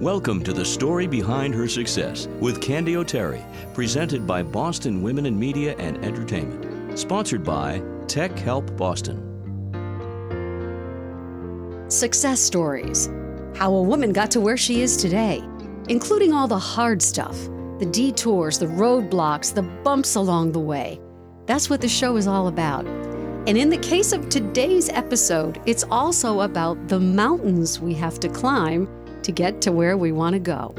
Welcome to the story behind her success with Candy O'Terry, presented by Boston Women in Media and Entertainment, sponsored by Tech Help Boston. Success stories how a woman got to where she is today, including all the hard stuff, the detours, the roadblocks, the bumps along the way. That's what the show is all about. And in the case of today's episode, it's also about the mountains we have to climb to get to where we want to go.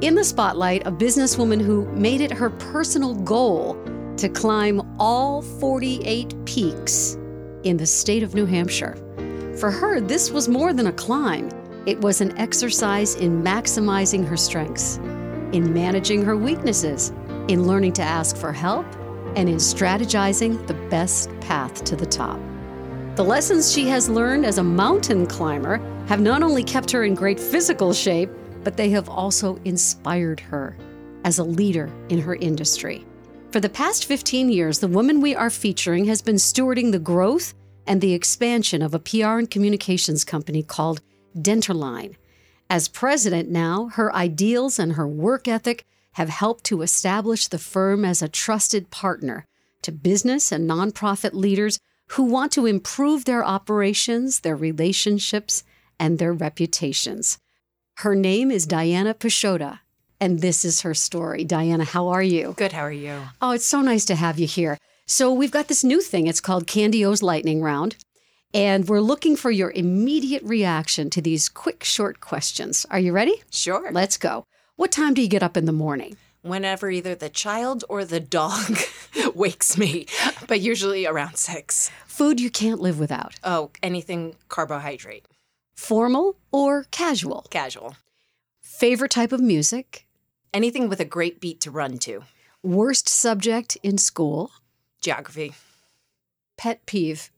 In the spotlight, a businesswoman who made it her personal goal to climb all 48 peaks in the state of New Hampshire. For her, this was more than a climb, it was an exercise in maximizing her strengths, in managing her weaknesses, in learning to ask for help, and in strategizing the best path to the top. The lessons she has learned as a mountain climber have not only kept her in great physical shape, but they have also inspired her as a leader in her industry. For the past 15 years, the woman we are featuring has been stewarding the growth and the expansion of a PR and communications company called Denterlein. As president now, her ideals and her work ethic have helped to establish the firm as a trusted partner to business and nonprofit leaders who want to improve their operations, their relationships, and their reputations. Her name is Diana Pisciotta, and this is her story. Diana, how are you? Good, how are you? Oh, it's so nice to have you here. So, we've got this new thing. It's called Candy O's Lightning Round. And we're looking for your immediate reaction to these quick, short questions. Are you ready? Sure. Let's go. What time do you get up in the morning? Whenever either the child or the dog wakes me, but usually around six. Food you can't live without. Oh, anything carbohydrate. Formal or casual? Casual. Favorite type of music? Anything with a great beat to run to. Worst subject in school? Geography. Pet peeve?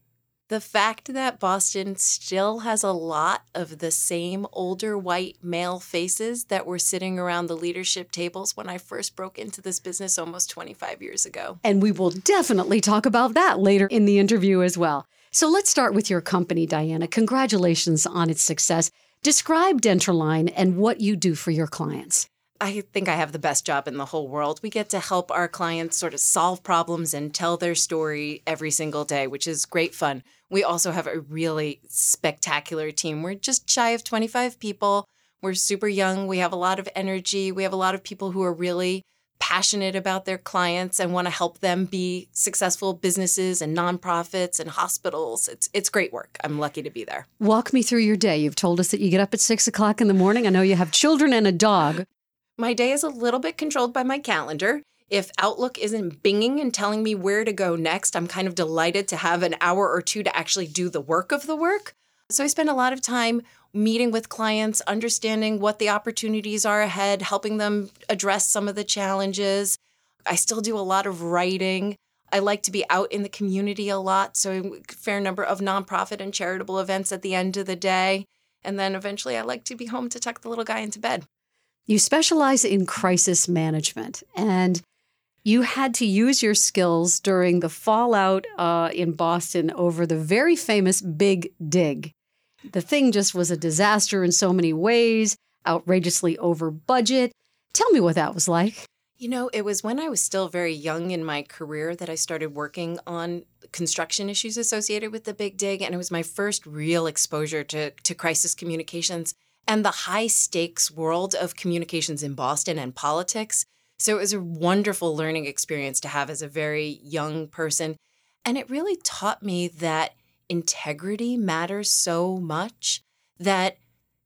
the fact that Boston still has a lot of the same older white male faces that were sitting around the leadership tables when I first broke into this business almost 25 years ago. And we will definitely talk about that later in the interview as well. So let's start with your company, Diana. Congratulations on its success. Describe Denterlein and what you do for your clients. I think I have the best job in the whole world. We get to help our clients sort of solve problems and tell their story every single day, which is great fun. We also have a really spectacular team. We're just shy of 25 people. We're super young. We have a lot of energy. We have a lot of people who are really passionate about their clients and want to help them be successful businesses and nonprofits and hospitals. It's it's great work. I'm lucky to be there. Walk me through your day. You've told us that you get up at six o'clock in the morning. I know you have children and a dog. My day is a little bit controlled by my calendar. If Outlook isn't binging and telling me where to go next, I'm kind of delighted to have an hour or two to actually do the work of the work. So I spend a lot of time meeting with clients, understanding what the opportunities are ahead, helping them address some of the challenges. I still do a lot of writing. I like to be out in the community a lot, so a fair number of nonprofit and charitable events at the end of the day. And then eventually I like to be home to tuck the little guy into bed. You specialize in crisis management, and you had to use your skills during the fallout uh, in Boston over the very famous Big Dig. The thing just was a disaster in so many ways, outrageously over budget. Tell me what that was like. You know, it was when I was still very young in my career that I started working on construction issues associated with the Big Dig, and it was my first real exposure to, to crisis communications and the high stakes world of communications in Boston and politics. So it was a wonderful learning experience to have as a very young person. And it really taught me that integrity matters so much that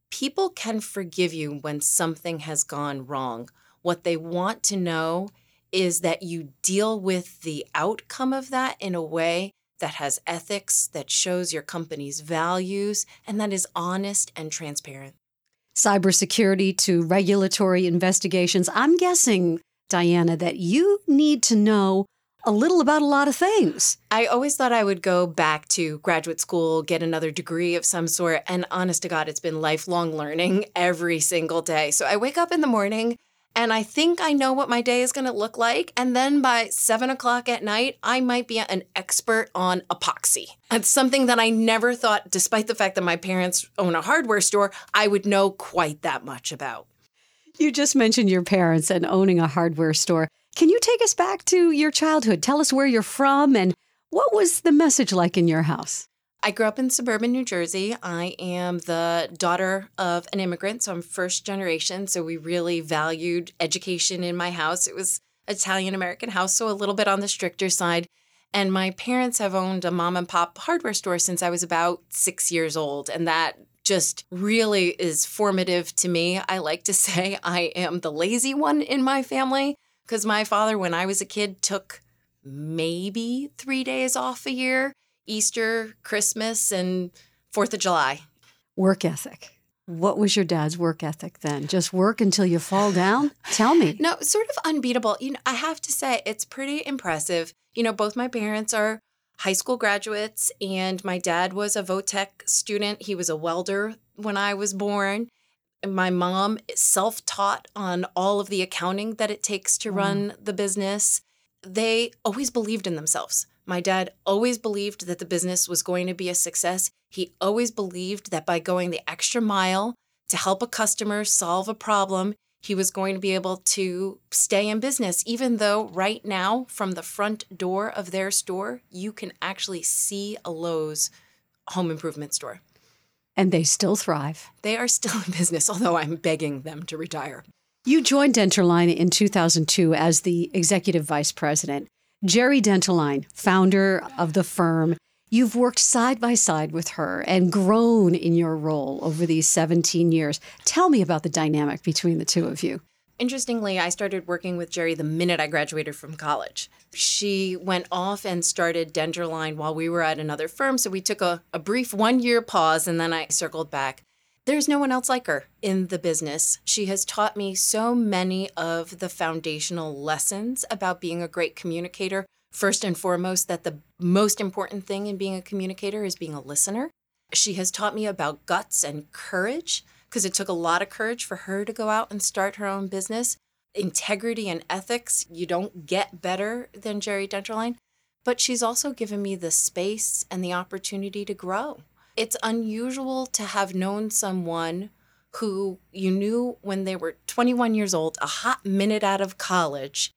people can forgive you when something has gone wrong. What they want to know is that you deal with the outcome of that in a way that has ethics, that shows your company's values, and that is honest and transparent cybersecurity to regulatory investigations. I'm guessing, Diana, that you need to know a little about a lot of things. I always thought I would go back to graduate school, get another degree of some sort. And honest to God, it's been lifelong learning every single day. So I wake up in the morning and I think I know what my day is going to look like. And then by seven o'clock at night, I might be an expert on epoxy. It's something that I never thought, despite the fact that my parents own a hardware store, I would know quite that much about. You just mentioned your parents and owning a hardware store. Can you take us back to your childhood? Tell us where you're from and what was the message like in your house? I grew up in suburban New Jersey. I am the daughter of an immigrant, so I'm first generation. So we really valued education in my house. It was Italian American house, so a little bit on the stricter side. And my parents have owned a mom and pop hardware store since I was about six years old. And that just really is formative to me. I like to say I am the lazy one in my family because my father, when I was a kid, took maybe three days off a year Easter, Christmas, and Fourth of July. Work ethic. What was your dad's work ethic then? Just work until you fall down? Tell me. No, sort of unbeatable. You know, I have to say it's pretty impressive. You know, both my parents are high school graduates and my dad was a Votech student. He was a welder when I was born. My mom is self-taught on all of the accounting that it takes to mm. run the business. They always believed in themselves. My dad always believed that the business was going to be a success. He always believed that by going the extra mile to help a customer solve a problem, he was going to be able to stay in business, even though right now, from the front door of their store, you can actually see a Lowe's home improvement store. And they still thrive. They are still in business, although I'm begging them to retire. You joined Denterlein in 2002 as the executive vice president. Geri Denterlein, founder of the firm, you've worked side by side with her and grown in your role over these 17 years. Tell me about the dynamic between the two of you. Interestingly, I started working with Geri the minute I graduated from college. She went off and started Denterlein while we were at another firm, so we took a, a brief one year pause and then I circled back. There's no one else like her in the business. She has taught me so many of the foundational lessons about being a great communicator. First and foremost, that the most important thing in being a communicator is being a listener. She has taught me about guts and courage because it took a lot of courage for her to go out and start her own business. Integrity and ethics, you don't get better than Geri Denterlein. But she's also given me the space and the opportunity to grow it's unusual to have known someone who you knew when they were 21 years old, a hot minute out of college,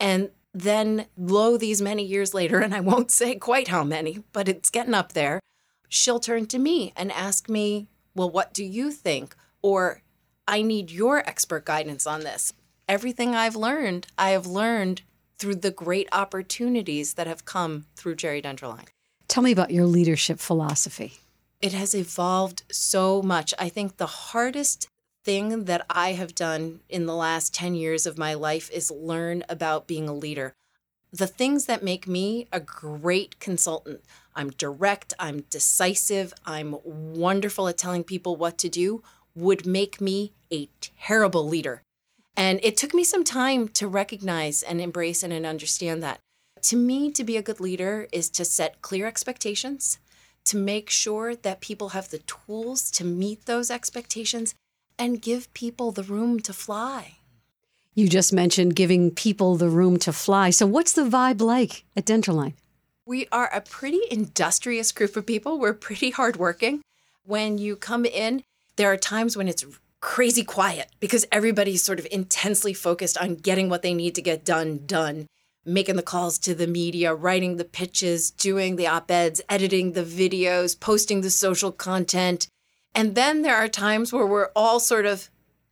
and then lo these many years later, and I won't say quite how many, but it's getting up there, she'll turn to me and ask me, Well, what do you think? Or I need your expert guidance on this. Everything I've learned, I have learned through the great opportunities that have come through Geri Denterlein. Tell me about your leadership philosophy it has evolved so much. I think the hardest thing that I have done in the last 10 years of my life is learn about being a leader. The things that make me a great consultant I'm direct, I'm decisive, I'm wonderful at telling people what to do would make me a terrible leader. And it took me some time to recognize and embrace and understand that. To me, to be a good leader is to set clear expectations, to make sure that people have the tools to meet those expectations and give people the room to fly. You just mentioned giving people the room to fly. So, what's the vibe like at Denterlein? We are a pretty industrious group of people. We're pretty hardworking. When you come in, there are times when it's crazy quiet because everybody's sort of intensely focused on getting what they need to get done done making the calls to the media, writing the pitches, doing the op eds, editing the videos, posting the social content. And then there are times where we're all sort of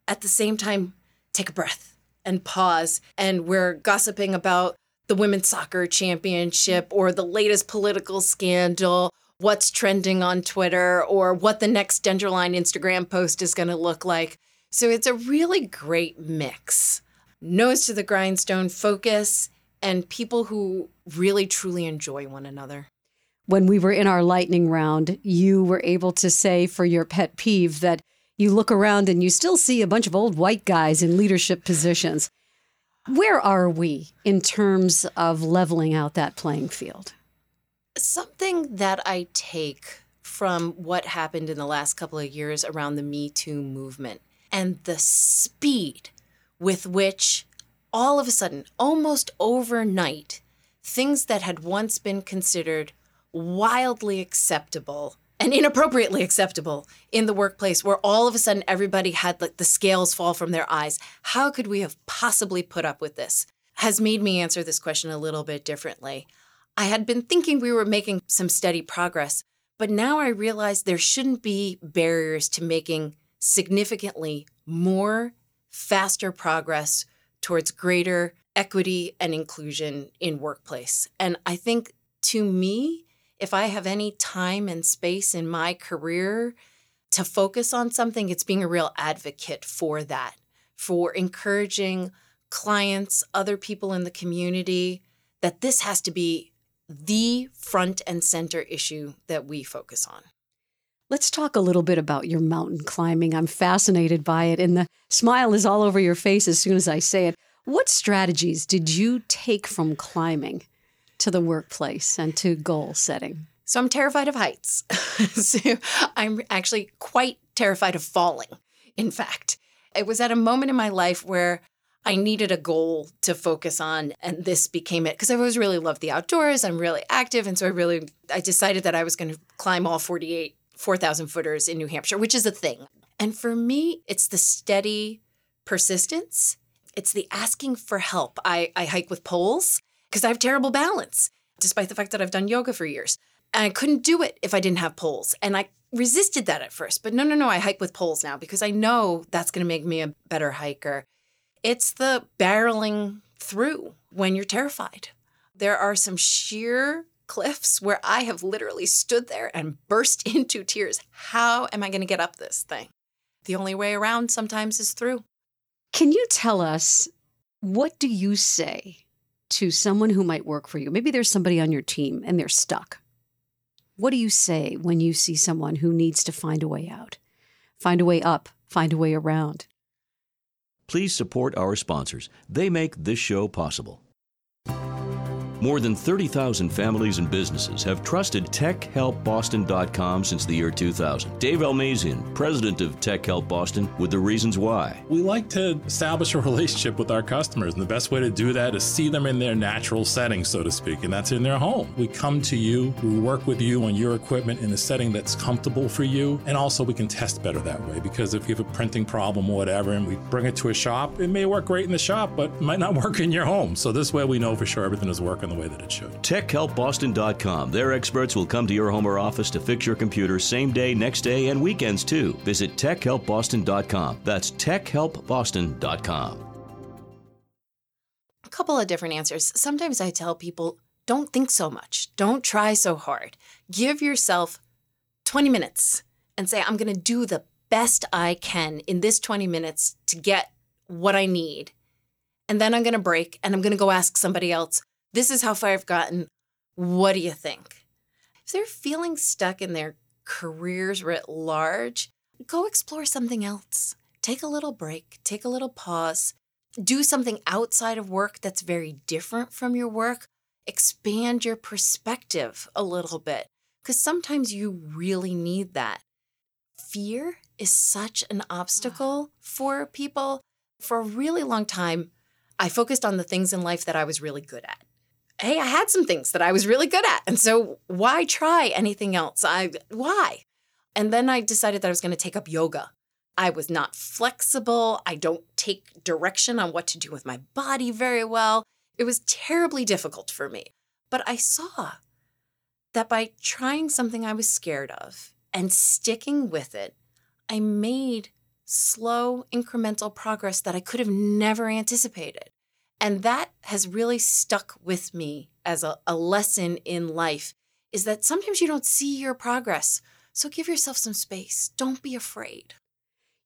at the same time take a breath and pause, and we're gossiping about the women's soccer championship or the latest political scandal, what's trending on Twitter, or what the next Denterlein Instagram post is going to look like. So it's a really great mix. Nose to the grindstone focus and people who really truly enjoy one another. When we were in our lightning round, you were able to say for your pet peeve that you look around and you still see a bunch of old white guys in leadership positions. Where are we in terms of leveling out that playing field? Something that I take from what happened in the last couple of years around the Me Too movement and the speed with which all of a sudden, almost overnight, things that had once been considered wildly acceptable and inappropriately acceptable in the workplace where all of a sudden everybody had like the scales fall from their eyes. How could we have possibly put up with this? Has made me answer this question a little bit differently. I had been thinking we were making some steady progress but now i realize there shouldn't be barriers to making significantly more faster progress towards greater equity and inclusion in workplace and i think to me if I have any time and space in my career to focus on something, it's being a real advocate for that, for encouraging clients, other people in the community, that this has to be the front and center issue that we focus on. Let's talk a little bit about your mountain climbing. I'm fascinated by it, and the smile is all over your face as soon as I say it. What strategies did you take from climbing to the workplace and to goal setting? So I'm terrified of heights. so I'm actually quite terrified of falling, in fact. It was at a moment in my life where I needed a goal to focus on, and this became it because I always really loved the outdoors. I'm really active, and so I really I decided that I was going to climb all 48 4,000 footers in New Hampshire, which is a thing. And for me, it's the steady persistence. It's the asking for help. I, I hike with poles because I have terrible balance, despite the fact that I've done yoga for years. And I couldn't do it if I didn't have poles. And I resisted that at first. But no, no, no, I hike with poles now because I know that's going to make me a better hiker. It's the barreling through when you're terrified. There are some sheer cliffs where I have literally stood there and burst into tears. How am I going to get up this thing? The only way around sometimes is through. Can you tell us what do you say to someone who might work for you? Maybe there's somebody on your team and they're stuck. What do you say when you see someone who needs to find a way out, find a way up, find a way around? Please support our sponsors. They make this show possible. More than 30,000 families and businesses have trusted TechHelpBoston.com since the year 2000. Dave Almazian, president of Tech Help Boston, with the reasons why. We like to establish a relationship with our customers, and the best way to do that is see them in their natural setting, so to speak, and that's in their home. We come to you, we work with you on your equipment in a setting that's comfortable for you, and also we can test better that way because if you have a printing problem or whatever, and we bring it to a shop, it may work great in the shop, but might not work in your home. So this way we know for sure everything is working the way that it should. TechHelpBoston.com. Their experts will come to your home or office to fix your computer same day, next day, and weekends too. Visit TechHelpBoston.com. That's TechHelpBoston.com. A couple of different answers. Sometimes I tell people, don't think so much. Don't try so hard. Give yourself 20 minutes and say, I'm going to do the best I can in this 20 minutes to get what I need. And then I'm going to break and I'm going to go ask somebody else this is how far I've gotten. What do you think? If they're feeling stuck in their careers writ large, go explore something else. Take a little break, take a little pause, do something outside of work that's very different from your work. Expand your perspective a little bit because sometimes you really need that. Fear is such an obstacle for people. For a really long time, I focused on the things in life that I was really good at hey, I had some things that I was really good at. And so why try anything else? I why? And then I decided that I was going to take up yoga. I was not flexible. I don't take direction on what to do with my body very well. It was terribly difficult for me. But I saw that by trying something I was scared of and sticking with it, I made slow, incremental progress that I could have never anticipated. And that has really stuck with me as a, a, lesson in life is that sometimes you don't see your progress. So give yourself some space. Don't be afraid.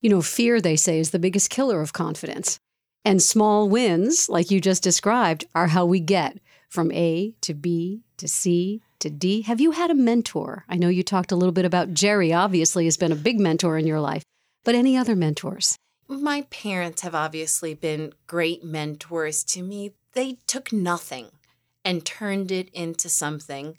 You know, fear, they say, is the biggest killer of confidence. And small wins, like you just described, are how we get from A to B to C to D. Have you had a mentor? I know you talked a little bit about Geri, obviously, has been a big mentor in your life, but any other mentors? My parents have obviously been great mentors to me. They took nothing and turned it into something,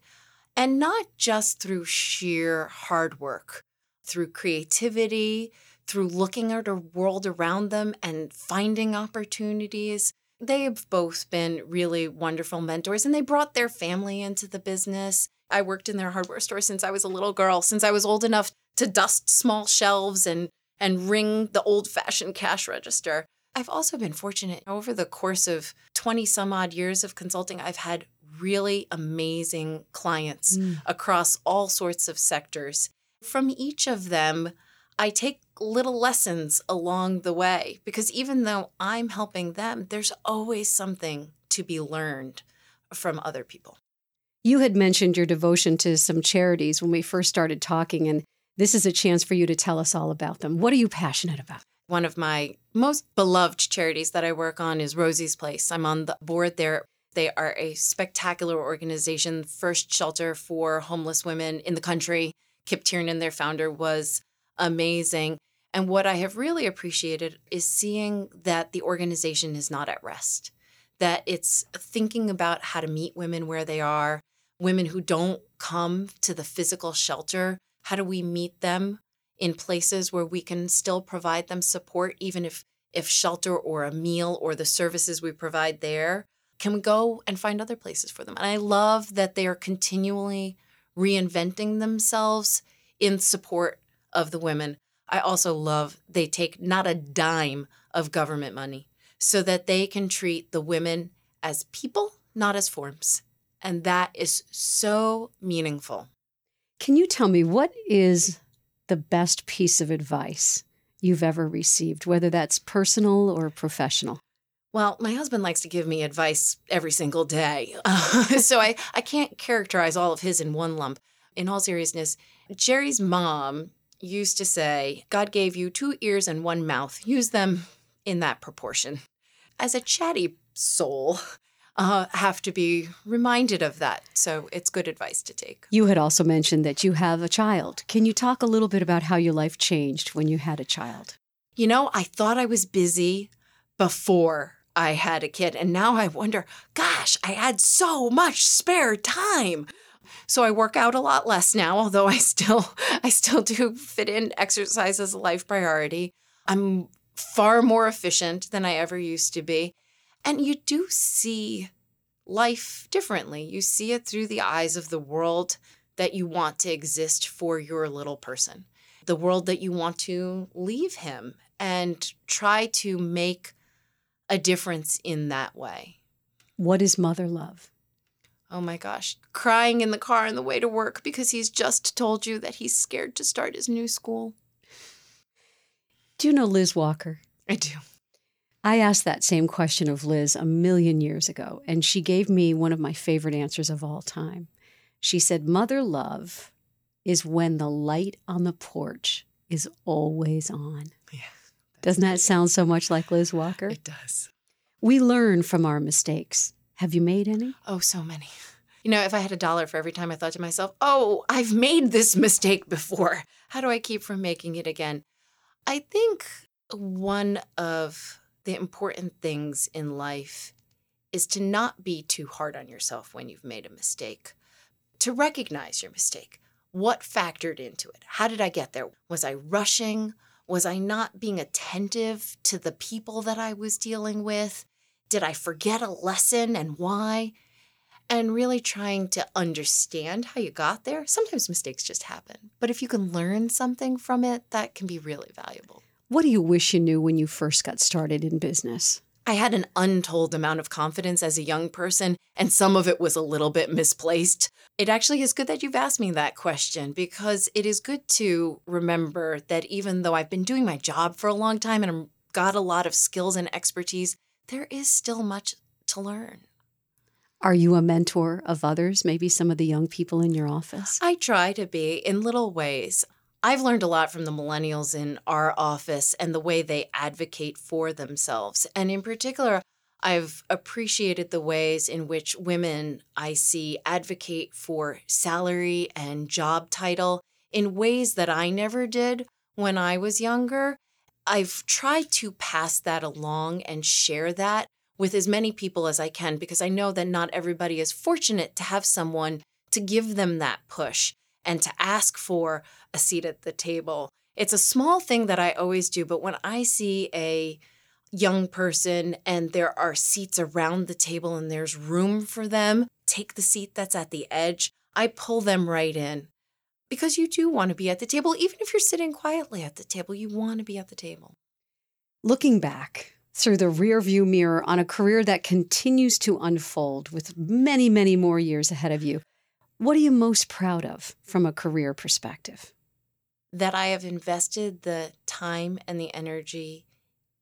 and not just through sheer hard work, through creativity, through looking at a world around them and finding opportunities. They've both been really wonderful mentors and they brought their family into the business. I worked in their hardware store since I was a little girl, since I was old enough to dust small shelves and and ring the old-fashioned cash register. I've also been fortunate over the course of 20 some odd years of consulting, I've had really amazing clients mm. across all sorts of sectors. From each of them, I take little lessons along the way because even though I'm helping them, there's always something to be learned from other people. You had mentioned your devotion to some charities when we first started talking, and this is a chance for you to tell us all about them. What are you passionate about? One of my most beloved charities that I work on is Rosie's Place. I'm on the board there. They are a spectacular organization, first shelter for homeless women in the country. Kip Tiernan, their founder, was amazing. And what I have really appreciated is seeing that the organization is not at rest, that it's thinking about how to meet women where they are, women who don't come to the physical shelter. How do we meet them in places where we can still provide them support, even if, if shelter or a meal or the services we provide there? Can we go and find other places for them? And I love that they are continually reinventing themselves in support of the women. I also love they take not a dime of government money so that they can treat the women as people, not as forms. And that is so meaningful. Can you tell me what is the best piece of advice you've ever received, whether that's personal or professional? Well, my husband likes to give me advice every single day. So I, I can't characterize all of his in one lump. In all seriousness, Geri's mom used to say, God gave you two ears and one mouth. Use them in that proportion. As a chatty soul, uh, have to be reminded of that. So it's good advice to take. You had also mentioned that you have a child. Can you talk a little bit about how your life changed when you had a child? You know, I thought I was busy before I had a kid. And now I wonder, gosh, I had so much spare time. So I work out a lot less now, although I still I still do fit in exercise as a life priority. I'm far more efficient than I ever used to be. And you do see life differently. You see it through the eyes of the world that you want to exist for your little person, the world that you want to leave him, and try to make a difference in that way. What is mother love? Oh my gosh, crying in the car on the way to work because he's just told you that he's scared to start his new school. Do you know Liz Walker? I do. I asked that same question of Liz a million years ago, and she gave me one of my favorite answers of all time. She said, Mother love is when the light on the porch is always on. Yeah. Doesn't that sound so much like Liz Walker? It does. We learn from our mistakes. Have you made any? Oh, so many. You know, if I had a dollar for every time I thought to myself, oh, I've made this mistake before, how do I keep from making it again? I think one of the important things in life is to not be too hard on yourself when you've made a mistake, to recognize your mistake. What factored into it? How did I get there? Was I rushing? Was I not being attentive to the people that I was dealing with? Did I forget a lesson and why? And really trying to understand how you got there. Sometimes mistakes just happen, but if you can learn something from it, that can be really valuable. What do you wish you knew when you first got started in business? I had an untold amount of confidence as a young person, and some of it was a little bit misplaced. It actually is good that you've asked me that question because it is good to remember that even though I've been doing my job for a long time and I've got a lot of skills and expertise, there is still much to learn. Are you a mentor of others, maybe some of the young people in your office? I try to be in little ways. I've learned a lot from the millennials in our office and the way they advocate for themselves. And in particular, I've appreciated the ways in which women I see advocate for salary and job title in ways that I never did when I was younger. I've tried to pass that along and share that with as many people as I can because I know that not everybody is fortunate to have someone to give them that push and to ask for a seat at the table It's a small thing that I always do, but when I see a young person and there are seats around the table and there's room for them, take the seat that's at the edge. I pull them right in because you do want to be at the table. Even if you're sitting quietly at the table, you want to be at the table. Looking back through the rearview mirror on a career that continues to unfold with many, many more years ahead of you, what are you most proud of from a career perspective? That I have invested the time and the energy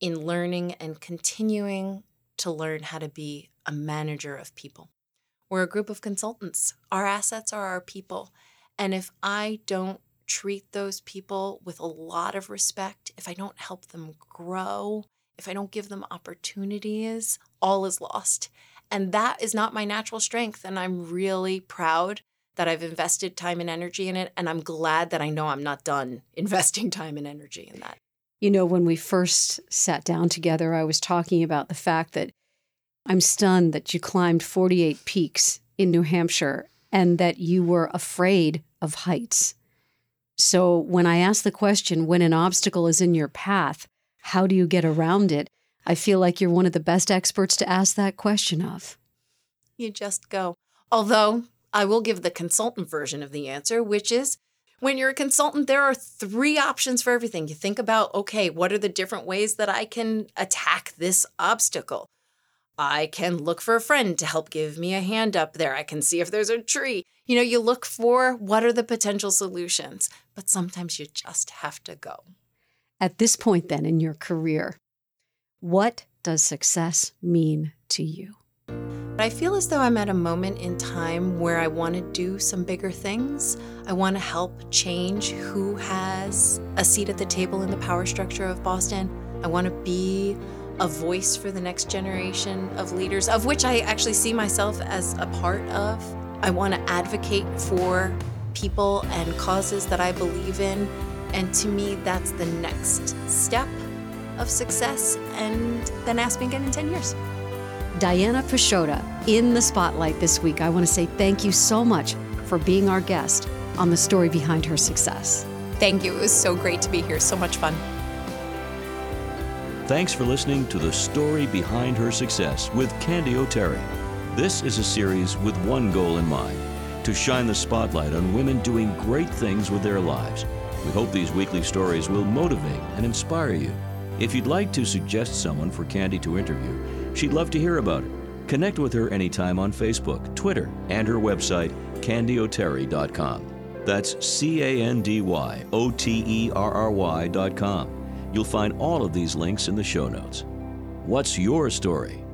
in learning and continuing to learn how to be a manager of people. We're a group of consultants. Our assets are our people. And if I don't treat those people with a lot of respect, if I don't help them grow, if I don't give them opportunities, all is lost. And that is not my natural strength. And I'm really proud that I've invested time and energy in it. And I'm glad that I know I'm not done investing time and energy in that. You know, when we first sat down together, I was talking about the fact that I'm stunned that you climbed 48 peaks in New Hampshire and that you were afraid of heights. So, when I ask the question, when an obstacle is in your path, how do you get around it? I feel like you're one of the best experts to ask that question of. You just go. Although I will give the consultant version of the answer, which is when you're a consultant, there are three options for everything. You think about, okay, what are the different ways that I can attack this obstacle? I can look for a friend to help give me a hand up there. I can see if there's a tree. You know, you look for what are the potential solutions, but sometimes you just have to go. At this point, then, in your career, what does success mean to you? I feel as though I'm at a moment in time where I want to do some bigger things. I want to help change who has a seat at the table in the power structure of Boston. I want to be a voice for the next generation of leaders, of which I actually see myself as a part of. I want to advocate for people and causes that I believe in. And to me, that's the next step of success. And then ask me again in 10 years. Diana Pisciotta in the spotlight this week. I want to say thank you so much for being our guest on the story behind her success. Thank you. It was so great to be here. So much fun. Thanks for listening to The Story Behind Her Success with Candy O'Terry. This is a series with one goal in mind to shine the spotlight on women doing great things with their lives. We hope these weekly stories will motivate and inspire you. If you'd like to suggest someone for Candy to interview, she'd love to hear about it. Connect with her anytime on Facebook, Twitter, and her website, candyoterry.com. That's C A N D Y O T E R R Y.com. You'll find all of these links in the show notes. What's your story?